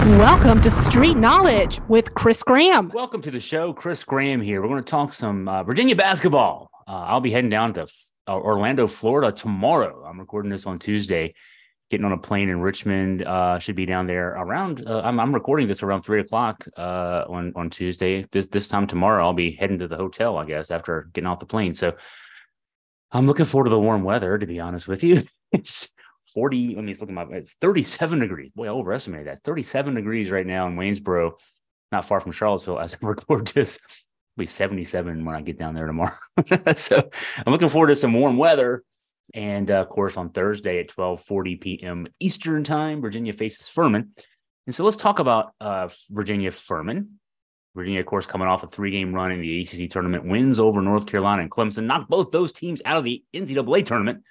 Welcome to Street Knowledge with Chris Graham. Welcome to the show. Chris Graham here. We're going to talk some uh, Virginia basketball. Uh, I'll be heading down to uh, Orlando, Florida tomorrow. I'm recording this on Tuesday. Getting on a plane in Richmond. Uh, should be down there around. Uh, I'm, I'm, recording this around three o'clock uh, on on Tuesday. This this time tomorrow, I'll be heading to the hotel. I guess after getting off the plane. So I'm looking forward to the warm weather. To be honest with you, 40, let me look at my 37 degrees. Boy, I overestimated that. 37 degrees right now in Waynesboro, not far from Charlottesville as I record this. It'll be 77 when I get down there tomorrow. so I'm looking forward to some warm weather. And uh, of course, on Thursday at 12:40 p.m. Eastern Time, Virginia faces Furman. And so let's talk about uh, Virginia Furman. Virginia, of course, coming off a three-game run in the ACC tournament, wins over North Carolina and Clemson, knocked both those teams out of the NCAA tournament.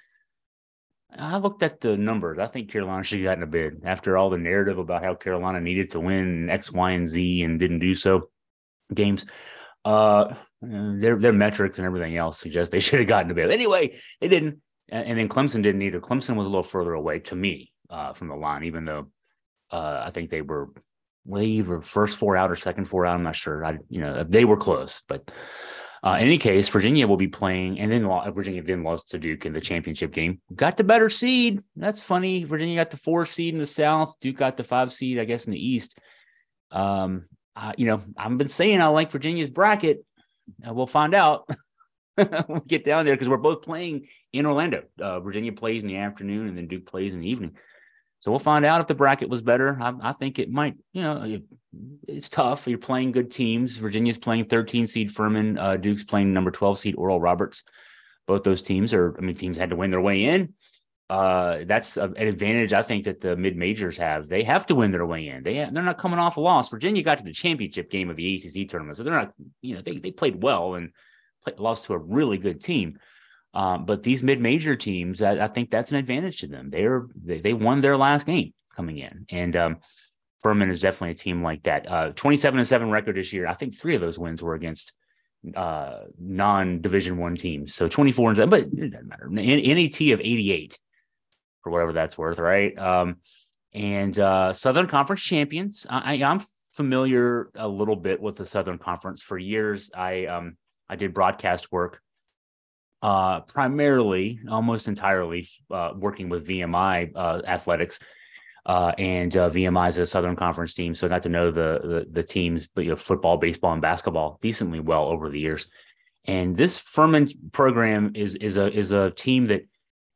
I looked at the numbers. I think Carolina should have gotten a bid after all the narrative about how Carolina needed to win X, Y, and Z and didn't do so. Games, uh, their their metrics and everything else suggest they should have gotten a bid. Anyway, they didn't, and then Clemson didn't either. Clemson was a little further away to me uh, from the line, even though uh, I think they were way either first four out or second four out. I'm not sure. I you know they were close, but uh, in any case, Virginia will be playing, and then Virginia then lost to Duke in the championship game. Got the better seed. That's funny. Virginia got the four seed in the South. Duke got the five seed, I guess, in the East. Um, uh, you know, I've been saying I like Virginia's bracket. Uh, we'll find out. we'll get down there because we're both playing in Orlando. Uh, Virginia plays in the afternoon, and then Duke plays in the evening. So we'll find out if the bracket was better. I, I think it might. You know, it, it's tough. You're playing good teams. Virginia's playing 13 seed Furman. Uh, Duke's playing number 12 seed Oral Roberts. Both those teams are. I mean, teams had to win their way in. Uh, that's an advantage I think that the mid majors have. They have to win their way in. They they're not coming off a loss. Virginia got to the championship game of the ACC tournament, so they're not. You know, they they played well and lost to a really good team. Um, but these mid-major teams, I, I, think that's an advantage to them. They're they, they won their last game coming in, and um, Furman is definitely a team like that. Uh, 27 and seven record this year. I think three of those wins were against uh, non-division one teams. So 24 and seven, but it doesn't matter. NET of 88 for whatever that's worth, right? Um, and uh, Southern Conference champions. I, am familiar a little bit with the Southern Conference for years. I um, I did broadcast work uh, primarily, almost entirely, uh, working with VMI uh, athletics. Uh, and uh, VMI is a Southern Conference team, so I got to know the the, the teams, but you know, football, baseball, and basketball decently well over the years. And this Furman program is is a is a team that,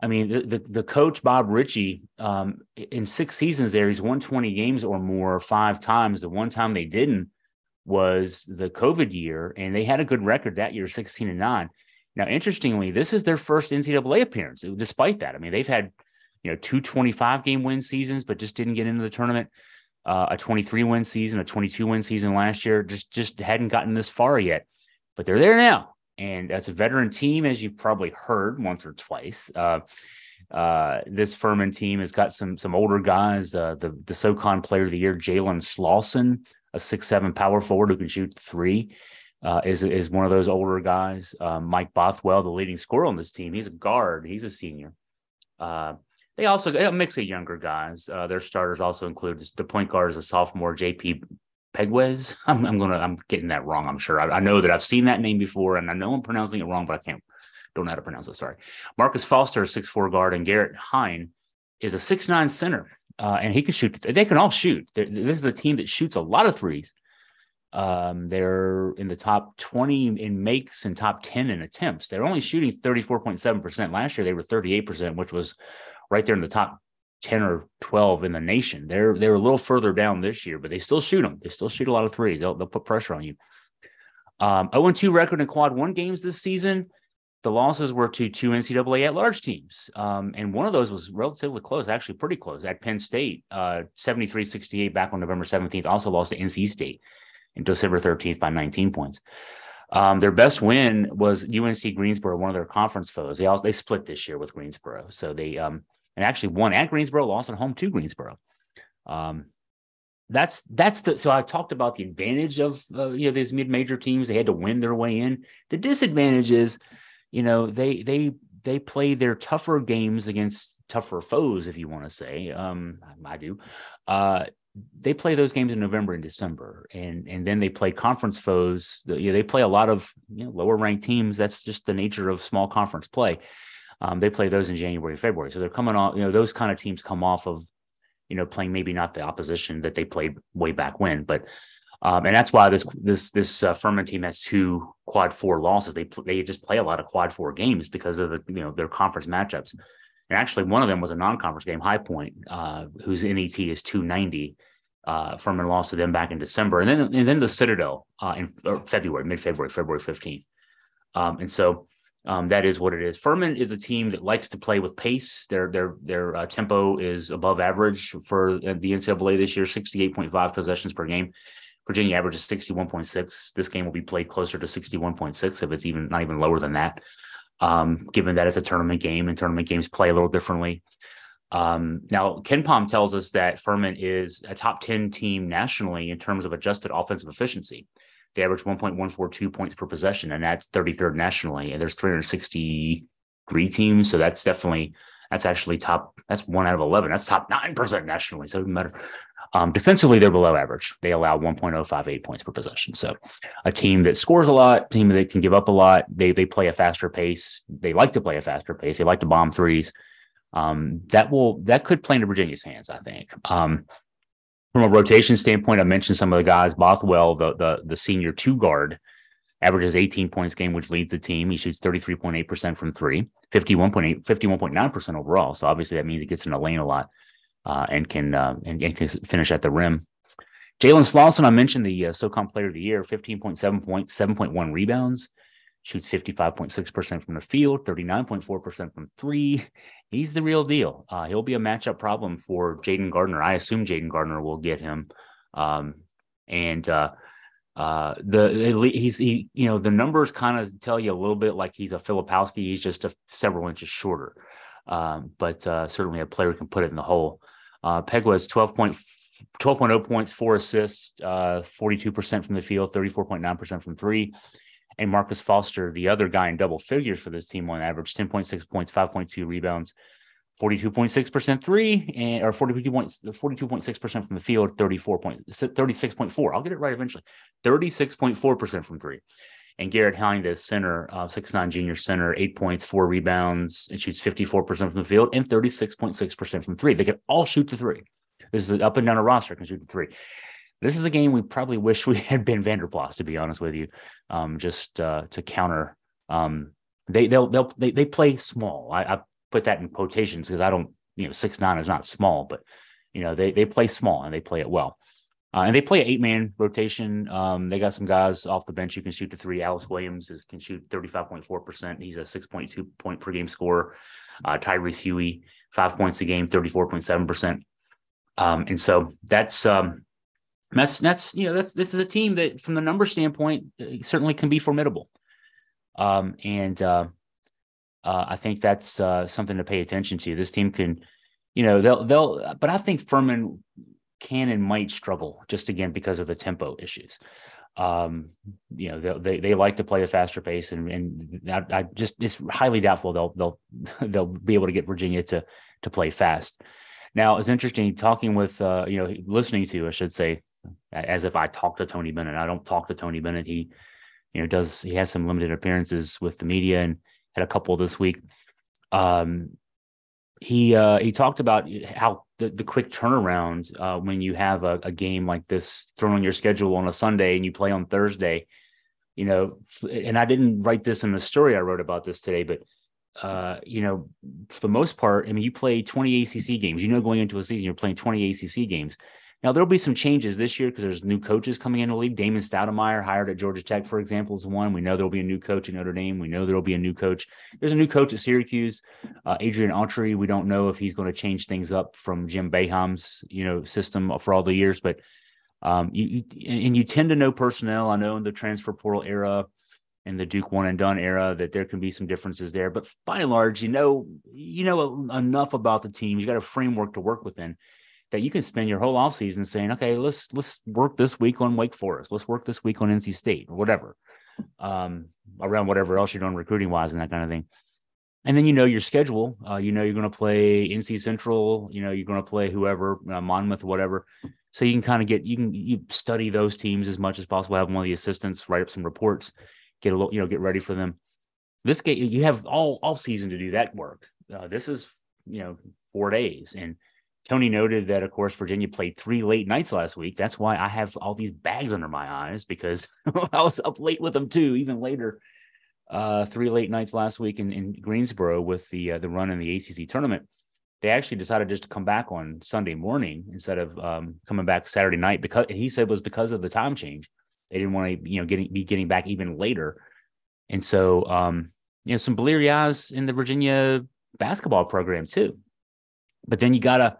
I mean, the the, the coach Bob Richey, um, in six seasons there, he's won twenty games or more five times. The one time they didn't was the COVID year, and they had a good record that year, sixteen and nine now, interestingly, this is their first NCAA appearance. Despite that, I mean, they've had you know two 25 game win seasons, but just didn't get into the tournament. Uh, a 23 win season, a 22 win season last year, just just hadn't gotten this far yet. But they're there now, and as a veteran team, as you've probably heard once or twice. Uh, uh, this Furman team has got some some older guys. Uh, the the SoCon Player of the Year, Jalen Slawson, a six seven power forward who can shoot three uh, is is one of those older guys. Uh, Mike Bothwell, the leading scorer on this team, he's a guard. He's a senior. Uh, they also a mix of younger guys. Uh, their starters also include the point guard is a sophomore, JP Pegues. I'm, I'm, gonna I'm getting that wrong. I'm sure. I, I, know that I've seen that name before, and I know I'm pronouncing it wrong, but I can't don't know how to pronounce it. Sorry. Marcus Foster, six four guard, and Garrett Hien is a six nine center, uh, and he can shoot. They can all shoot. They're, this is a team that shoots a lot of threes. Um, they're in the top 20 in makes and top 10 in attempts. They're only shooting 34.7%. Last year they were 38%, which was right there in the top 10 or 12 in the nation. They're they're a little further down this year, but they still shoot them. They still shoot a lot of threes. They'll, they'll put pressure on you. Um, 0-2 record in quad one games this season. The losses were to two NCAA at large teams. Um, and one of those was relatively close, actually pretty close at Penn State, uh, 73 68 back on November 17th. Also lost to NC State in December 13th by 19 points. Um, their best win was UNC Greensboro, one of their conference foes. They also they split this year with Greensboro, so they um and actually won at Greensboro, lost at home to Greensboro. Um, that's that's the so I talked about the advantage of uh, you know these mid major teams. They had to win their way in. The disadvantage is, you know, they they they play their tougher games against tougher foes, if you want to say. Um, I do. Uh, they play those games in November and December, and and then they play conference foes. You know, they play a lot of you know, lower ranked teams. That's just the nature of small conference play. Um, they play those in January, February, so they're coming off. You know, those kind of teams come off of you know playing maybe not the opposition that they played way back when, but um, and that's why this this this uh, Furman team has two quad four losses. They they just play a lot of quad four games because of the you know their conference matchups. And actually, one of them was a non-conference game, High Point, uh, whose NET is 290. Uh, Furman lost to them back in December, and then and then the Citadel uh, in February, mid-February, February 15th. Um, and so um, that is what it is. Furman is a team that likes to play with pace. Their their their uh, tempo is above average for the NCAA this year, 68.5 possessions per game. Virginia averages 61.6. This game will be played closer to 61.6 if it's even not even lower than that um, given that it's a tournament game and tournament games play a little differently. Um, now, KenPom tells us that Furman is a top 10 team nationally in terms of adjusted offensive efficiency. They average 1.142 points per possession, and that's 33rd nationally. And there's 363 teams, so that's definitely that's actually top. That's one out of 11. That's top nine percent nationally. So even better. Um, defensively, they're below average. They allow 1.058 points per possession. So, a team that scores a lot, team that can give up a lot. They they play a faster pace. They like to play a faster pace. They like to bomb threes. Um, that will that could play into Virginia's hands. I think. Um, from a rotation standpoint, I mentioned some of the guys. Bothwell, the the the senior two guard, averages 18 points game, which leads the team. He shoots 33.8% from three, 51.8, 51.9% overall. So obviously that means he gets in the lane a lot uh, and can uh, and, and, can finish at the rim. Jalen Slawson, I mentioned the uh, SoCon Player of the Year, 15.7 points, 7.1 rebounds, shoots 55.6% from the field, 39.4% from three. He's the real deal. Uh, he'll be a matchup problem for Jayden Gardner. I assume Jayden Gardner will get him. Um, and uh, uh, the he's he you know the numbers kind of tell you a little bit like he's a Filipowski. He's just a, several inches shorter, um, but uh, certainly a player can put it in the hole. Uh, Pegua has 12 point, 12.0 points, four assists, uh, 42% from the field, 34.9% from three. And Marcus Foster, the other guy in double figures for this team on average, 10.6 points, 5.2 rebounds, 42.6% three, and or 42 points, 42.6% from the field, 34 points, 36.4. I'll get it right eventually. 36.4% from three. And Garrett Helling, the center, uh, six nine junior center, eight points, four rebounds, and shoots 54% from the field and 36.6% from three. They can all shoot the three. This is up and down a roster can shoot the three. This is a game we probably wish we had been Vander Plas, to be honest with you, um, just uh, to counter. Um, they they'll they'll they, they play small. I, I put that in quotations because I don't, you know, six nine is not small, but you know they they play small and they play it well. Uh, and they play an eight man rotation. Um, they got some guys off the bench who can shoot the three. Alex Williams is, can shoot 35.4%. He's a 6.2 point per game scorer. Uh, Tyrese Hughey, five points a game, 34.7%. Um, and so that's, um, that's, that's, you know, that's, this is a team that from the number standpoint uh, certainly can be formidable. Um, and, uh, uh, I think that's uh, something to pay attention to. This team can, you know, they'll, they'll, but I think Furman can and might struggle just again because of the tempo issues. Um, you know, they, they like to play a faster pace, and and I, I, just it's highly doubtful they'll they'll they'll be able to get Virginia to to play fast. Now it's interesting talking with uh, you know listening to I should say as if I talk to Tony Bennett. I don't talk to Tony Bennett. He you know does he has some limited appearances with the media and had a couple this week. Um, he uh, he talked about how the, the quick turnaround uh, when you have a, a, game like this thrown on your schedule on a Sunday and you play on Thursday, you know, and I didn't write this in the story I wrote about this today, but uh, you know, for the most part, I mean, you play 20 ACC games. You know, going into a season, you're playing 20 ACC games. Now there'll be some changes this year because there's new coaches coming into the league. Damon Stoudemire hired at Georgia Tech, for example, is one. We know there'll be a new coach at Notre Dame. We know there'll be a new coach. There's a new coach at Syracuse, uh, Adrian Autry. We don't know if he's going to change things up from Jim Boeheim's you know system for all the years, but um, you, you and you tend to know personnel. I know in the transfer portal era in the Duke one and done era that there can be some differences there, but by and large, you know you know enough about the team. You got a framework to work within that you can spend your whole offseason saying, okay, let's let's work this week on Wake Forest, let's work this week on NC State or whatever, um, around whatever else you're doing recruiting wise and that kind of thing. And then you know your schedule. Uh, you know you're going to play NC Central. You know you're going to play whoever, uh, Monmouth, whatever. so you can kind of get you can you study those teams as much as possible. Have one of the assistants write up some reports, get a little you know get ready for them. This game you have all all season to do that work. Uh, this is you know four days, and Tony noted that of course Virginia played three late nights last week. That's why I have all these bags under my eyes because I was up late with them too, even later. Uh, three late nights last week in, in Greensboro with the uh, the run in the ACC tournament they actually decided just to come back on Sunday morning instead of um, coming back Saturday night because he said it was because of the time change. They didn't want to, you know, getting be getting back even later. And so, um, you know, some bleary eyes in the Virginia basketball program too. But then you gotta,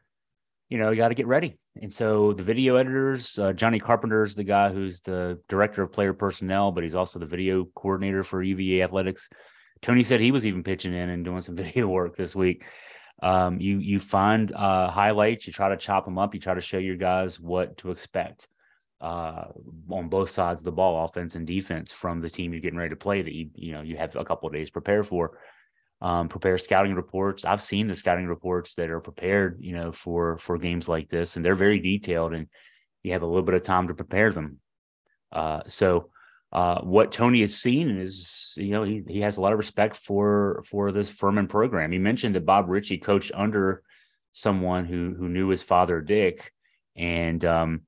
you know, you gotta get ready. And so the video editors, uh, Johnny Carpenter is the guy who's the director of player personnel, but he's also the video coordinator for UVA athletics. Tony said he was even pitching in and doing some video work this week um, you you find uh, highlights, you try to chop them up, you try to show your guys what to expect uh, on both sides of the ball, offense and defense, from the team you're getting ready to play. That you you know you have a couple of days to prepare for. Um, prepare scouting reports. I've seen the scouting reports that are prepared, you know, for for games like this, and they're very detailed, and you have a little bit of time to prepare them. Uh, so uh, what Tony has seen is, you know, he, he has a lot of respect for for this Furman program. He mentioned that Bob Richey coached under someone who who knew his father Dick, and um,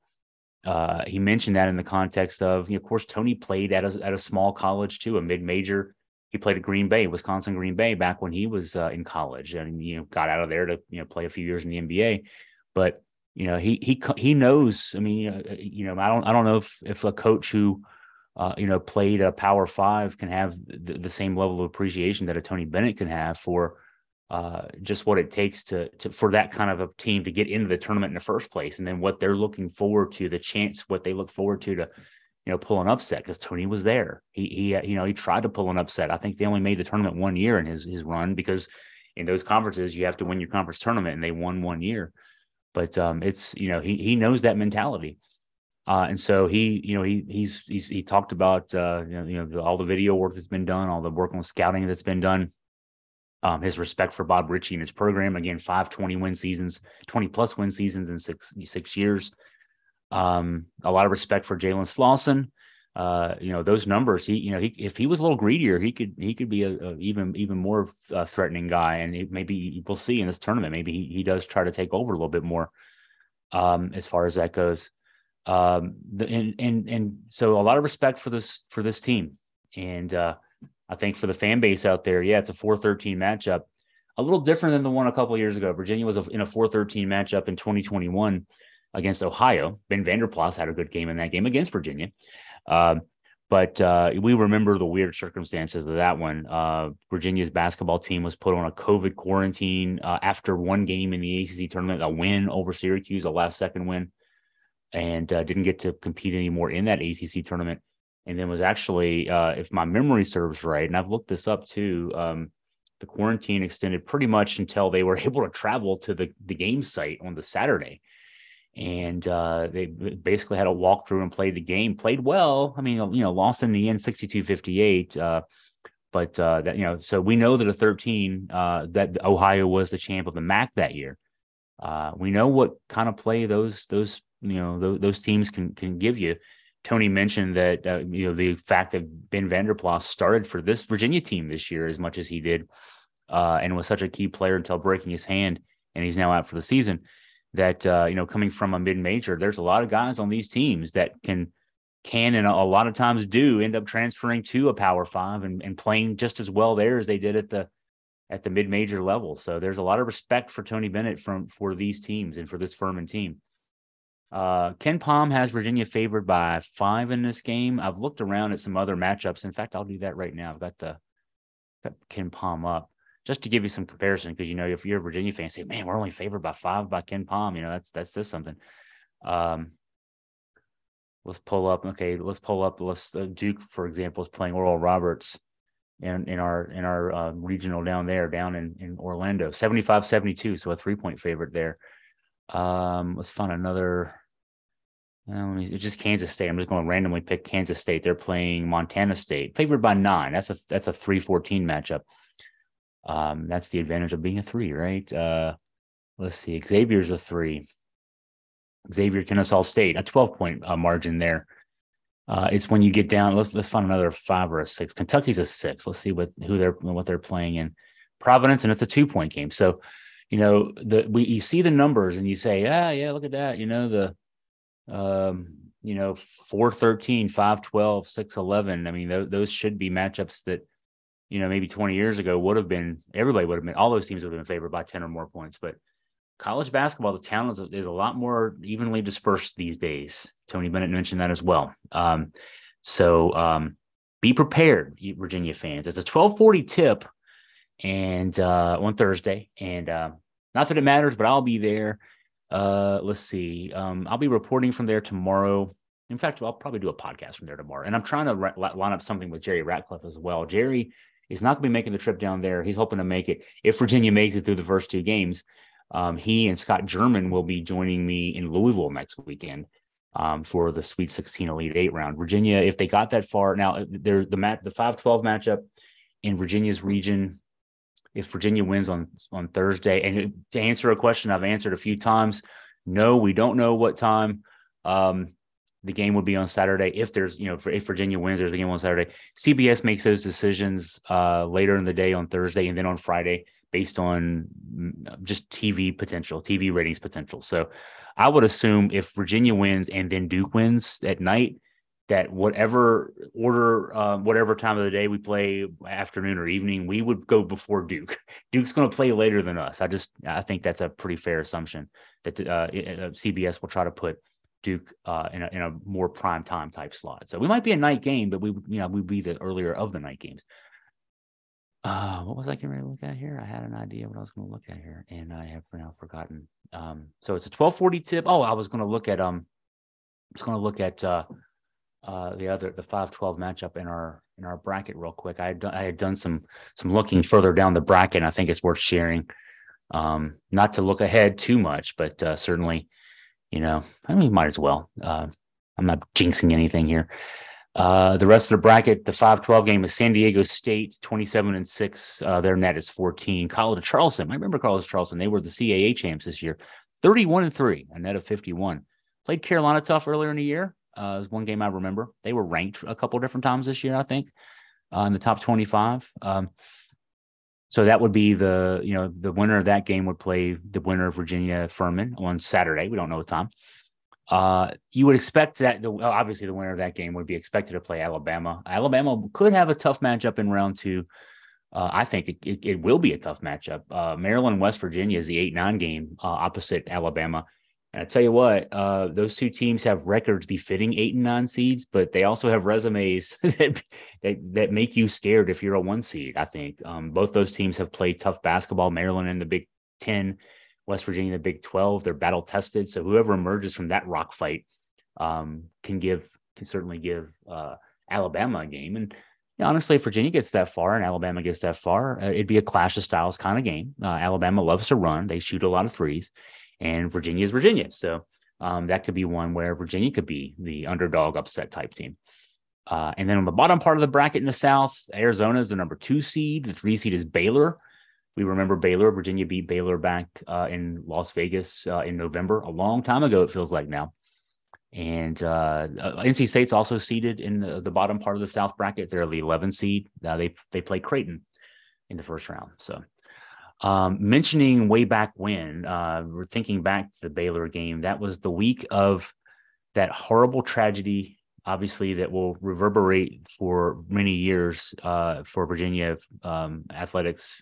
uh, he mentioned that in the context of, you know, of course, Tony played at a at a small college too, a mid major. He played at Green Bay, Wisconsin Green Bay, back when he was uh, in college, and you know, got out of there to you know play a few years in the NBA. But you know, he he he knows. I mean, uh, you know, I don't I don't know if if a coach who uh, you know, played a Power Five can have the, the, same level of appreciation that a Tony Bennett can have for uh, just what it takes to, to for that kind of a team to get into the tournament in the first place, and then what they're looking forward to, the chance, what they look forward to to you know pull an upset because Tony was there. He he you know he tried to pull an upset. I think they only made the tournament one year in his his run because in those conferences you have to win your conference tournament, and they won one year. But um, it's you know he he knows that mentality. Uh, and so he, you know, he he's, he's he talked about uh, you know, you know the, all the video work that's been done, all the work on scouting that's been done. Um, his respect for Bob Richey and his program again, five 20 win seasons, 20 plus win seasons in six six years. Um, a lot of respect for Jalen Slawson. Uh, you know those numbers. He, you know, he if he was a little greedier, he could he could be a, a even even more uh, threatening guy. And it, maybe we'll see in this tournament. Maybe he, he does try to take over a little bit more um, as far as that goes um, the, and and and so a lot of respect for this for this team, and uh, I think for the fan base out there, yeah, it's a four thirteen matchup, a little different than the one a couple years ago. Virginia was in a four thirteen matchup in twenty twenty one against Ohio. Ben Vander Plas had a good game in that game against Virginia. Uh, but uh, we remember the weird circumstances of that one. Uh, Virginia's basketball team was put on a COVID quarantine uh, after one game in the ACC tournament, a win over Syracuse, a last second win and uh, didn't get to compete anymore in that ACC tournament. And then was actually, uh, if my memory serves right, and I've looked this up too, um, the quarantine extended pretty much until they were able to travel to the, the game site on the Saturday. And uh, they basically had a walk through and played the game. Played well. I mean, you know, lost in the end 62 58. Uh, but uh, that, you know, so we know that a 13, uh, that Ohio was the champ of the MAC that year. Uh, we know what kind of play those those you know th- those teams can can give you. Tony mentioned that uh, you know the fact that Ben Vander Plas started for this Virginia team this year as much as he did, and was such a key player until breaking his hand, and he's now out for the season. That uh, you know, coming from a mid major, there's a lot of guys on these teams that can can and a lot of times do end up transferring to a Power Five and, and playing just as well there as they did at the at the mid major level. So there's a lot of respect for Tony Bennett from for these teams and for this Furman team. Uh, Palm has Virginia favored by five in this game. I've looked around at some other matchups. In fact, I'll do that right now. I've got the got Palm up just to give you some comparison because you know if you're a Virginia fan, say, man, we're only favored by five by KenPom. You know that's that's says something. Um, let's pull up. Okay, let's pull up. Let's uh, Duke, for example, is playing Oral Roberts in in our in our uh, regional down there down in in Orlando, 75-72, so a three point favorite there. Um, let's find another. Uh, it's just Kansas State. I'm just going to randomly pick Kansas State. They're playing Montana State, favored by nine. That's a that's a three fourteen matchup. Um, that's the advantage of being a three, right? Uh, let's see. Xavier's a three. Xavier, Kennesaw State, a 12 point uh, margin there. Uh, it's when you get down. Let's let's find another five or a six. Kentucky's a six. Let's see what who they're what they're playing in. Providence, and it's a two point game. So, you know, the we you see the numbers and you say, ah, yeah, look at that. You know the, um, you know, 413, 512, 611. I mean, th- those should be matchups that, you know, maybe 20 years ago would have been everybody would have been all those teams would have been favored by 10 or more points. But college basketball, the talent is, is a lot more evenly dispersed these days. Tony Bennett mentioned that as well. Um, so um, be prepared, Virginia fans. It's a 1240 tip and uh, on Thursday. And uh, not that it matters, but I'll be there. Uh, let's see. Um, I'll be reporting from there tomorrow. In fact, I'll probably do a podcast from there tomorrow. And I'm trying to line up something with Jerry Ratcliffe as well. Jerry is not going to be making the trip down there. He's hoping to make it if Virginia makes it through the first two games. Um, he and Scott German will be joining me in Louisville next weekend um, for the Sweet 16 Elite Eight round. Virginia, if they got that far, now there's the mat the 5-12 matchup in Virginia's region. If Virginia wins on on Thursday, and to answer a question I've answered a few times, no, we don't know what time. Um, the game would be on Saturday. If there's, you know, if Virginia wins, there's a game on Saturday. CBS makes those decisions uh, later in the day on Thursday, and then on Friday based on mm, just TV potential, TV ratings potential. So I would assume if Virginia wins and then Duke wins at night, that whatever order, uh, whatever time of the day we play, afternoon or evening, we would go before Duke. Duke's going to play later than us. I just I think that's a pretty fair assumption that uh, CBS will try to put Duke uh, in, a, in a more prime time type slot. So we might be a night game, but we you know we'd be the earlier of the night games. Uh, what was I going to look at here? I had an idea what I was going to look at here, and I have now forgotten. Um, so it's a twelve forty tip. Oh, I was going to look at um, I was going to look at uh, uh, the other the five twelve matchup in our in our bracket real quick. I had done, I had done some some looking further down the bracket. and I think it's worth sharing. Um, not to look ahead too much, but uh, certainly, you know, I mean, might as well. Uh, I'm not jinxing anything here. Uh, the rest of the bracket, the 5-12 game is San Diego State, 27 and 6. Uh, their net is 14. College of Charleston. I remember College of Charleston. They were the CAA champs this year. 31 and 3, a net of 51. Played Carolina tough earlier in the year. Uh, was one game I remember. They were ranked a couple different times this year, I think, uh, in the top 25. Um, so that would be the, you know, the winner of that game would play the winner of Virginia Furman on Saturday. We don't know the time. Uh, you would expect that the, obviously the winner of that game would be expected to play Alabama. Alabama could have a tough matchup in round two. Uh, I think it, it, it, will be a tough matchup. Uh, Maryland West Virginia is the eight nine game uh, opposite Alabama. And I tell you what, uh, those two teams have records befitting eight and nine seeds, but they also have resumes that, that, that make you scared if you're a one seed. I think um, both those teams have played tough basketball. Maryland in the Big Ten West Virginia, in the Big 12. They're battle tested. So whoever emerges from that rock fight um, can give, can certainly give uh, Alabama a game. And honestly, if Virginia gets that far and Alabama gets that far, uh, it'd be a clash of styles kind of game. Uh, Alabama loves to run, they shoot a lot of threes, and Virginia is Virginia. So um, that could be one where Virginia could be the underdog upset type team. Uh, and then on the bottom part of the bracket in the South, Arizona is the number two seed. The three seed is Baylor. We remember Baylor. Virginia beat Baylor back uh, in Las Vegas uh, in November, a long time ago, it feels like now. And uh, uh NC State's also seeded in the, the, bottom part of the South bracket. They're the 11 seed. Uh, they they play Creighton in the first round. So, um, mentioning way back when, uh, we're thinking back to the Baylor game. That was the week of that horrible tragedy obviously that will reverberate for many years uh, for Virginia um, athletics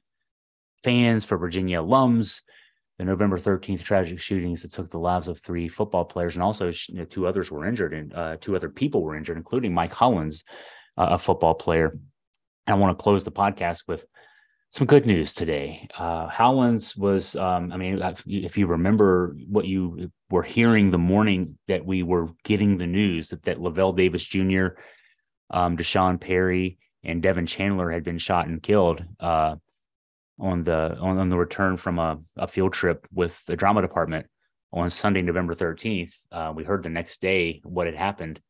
fans, for Virginia alums, the November 13th tragic shootings that took the lives of three football players, and also you know, two others were injured, and uh, two other people were injured, including Mike Hollins, uh, a football player. I want to close the podcast with some good news today. Uh, Hollins was, um, I mean, if you remember what you were hearing the morning that we were getting the news that, that Lavel Davis Jr., um, D'Sean Perry, and Devin Chandler had been shot and killed. Uh, on the on, on the return from a, a, field trip with the drama department on Sunday, November 13th. Uh, we heard the next day what had happened,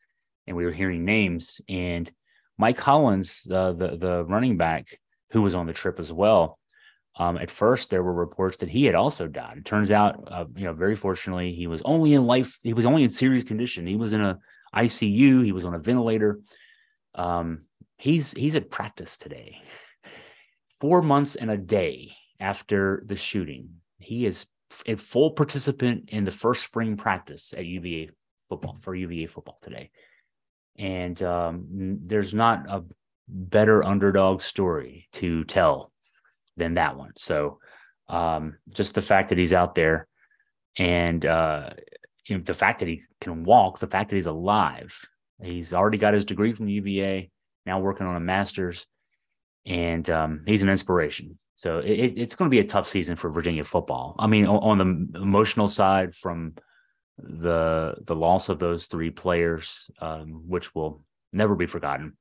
and we were hearing names. And Mike Hollins, uh, the the running back who was on the trip as well, Um, at first, there were reports that he had also died. It turns out, uh, you know, very fortunately, he was only in life. He was only in serious condition. He was in a ICU. He was on a ventilator. Um, he's he's at practice today. Four months and a day after the shooting, he is a full participant in the first spring practice at UVA football for UVA football today. And um, there's not a better underdog story to tell than that one. So um, just the fact that he's out there and uh, you know, the fact that he can walk, the fact that he's alive, he's already got his degree from UVA, now working on a master's, and um, he's an inspiration. So it, it's going to be a tough season for Virginia football. I mean, on, the emotional side, from the the loss of those three players, um, which will never be forgotten,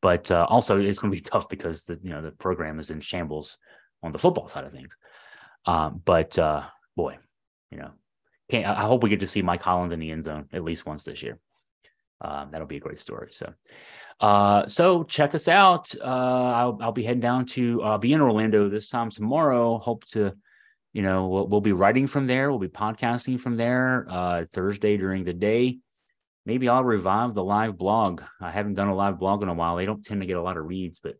but uh, also it's going to be tough because the you know the program is in shambles on the football side of things. Um, but uh, boy, you know, I hope we get to see Mike Hollins in the end zone at least once this year. Um, that'll be a great story. So, uh, so check us out. Uh, I'll, I'll be heading down to uh, be in Orlando this time tomorrow. Hope to, you know, we'll, we'll be writing from there. We'll be podcasting from there uh, Thursday during the day maybe I'll revive the live blog. I haven't done a live blog in a while. They don't tend to get a lot of reads, but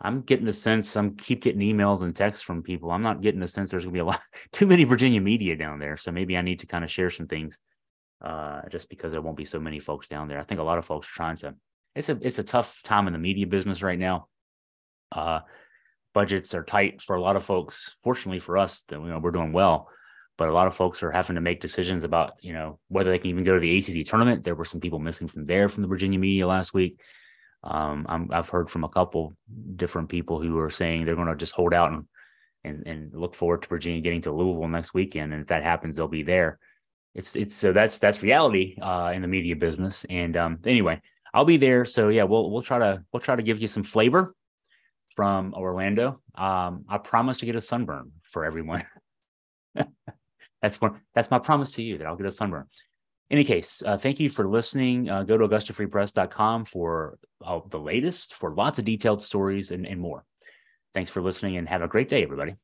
I'm getting the sense I'm keep getting emails and texts from people. I'm not getting the sense there's gonna be a lot too many Virginia media down there. So maybe I need to kind of share some things uh, just because there won't be so many folks down there. I think a lot of folks are trying to it's a it's a tough time in the media business right now. Uh, budgets are tight for a lot of folks. Fortunately for us, that you know we're doing well but a lot of folks are having to make decisions about you know whether they can even go to the ACC tournament. There were some people missing from there from the Virginia media last week. Um, i have heard from a couple different people who are saying they're going to just hold out and, and and look forward to Virginia getting to Louisville next weekend, and if that happens, they'll be there. It's it's so that's that's reality uh, in the media business. And um, anyway, I'll be there. So yeah, we'll we'll try to we'll try to give you some flavor from Orlando. Um, I promise to get a sunburn for everyone. That's one. That's my promise to you that I'll get a sunburn. In any case, uh, thank you for listening. Uh, go to AugustaFreePress.com for uh, the latest, for lots of detailed stories and, and more. Thanks for listening and have a great day, everybody.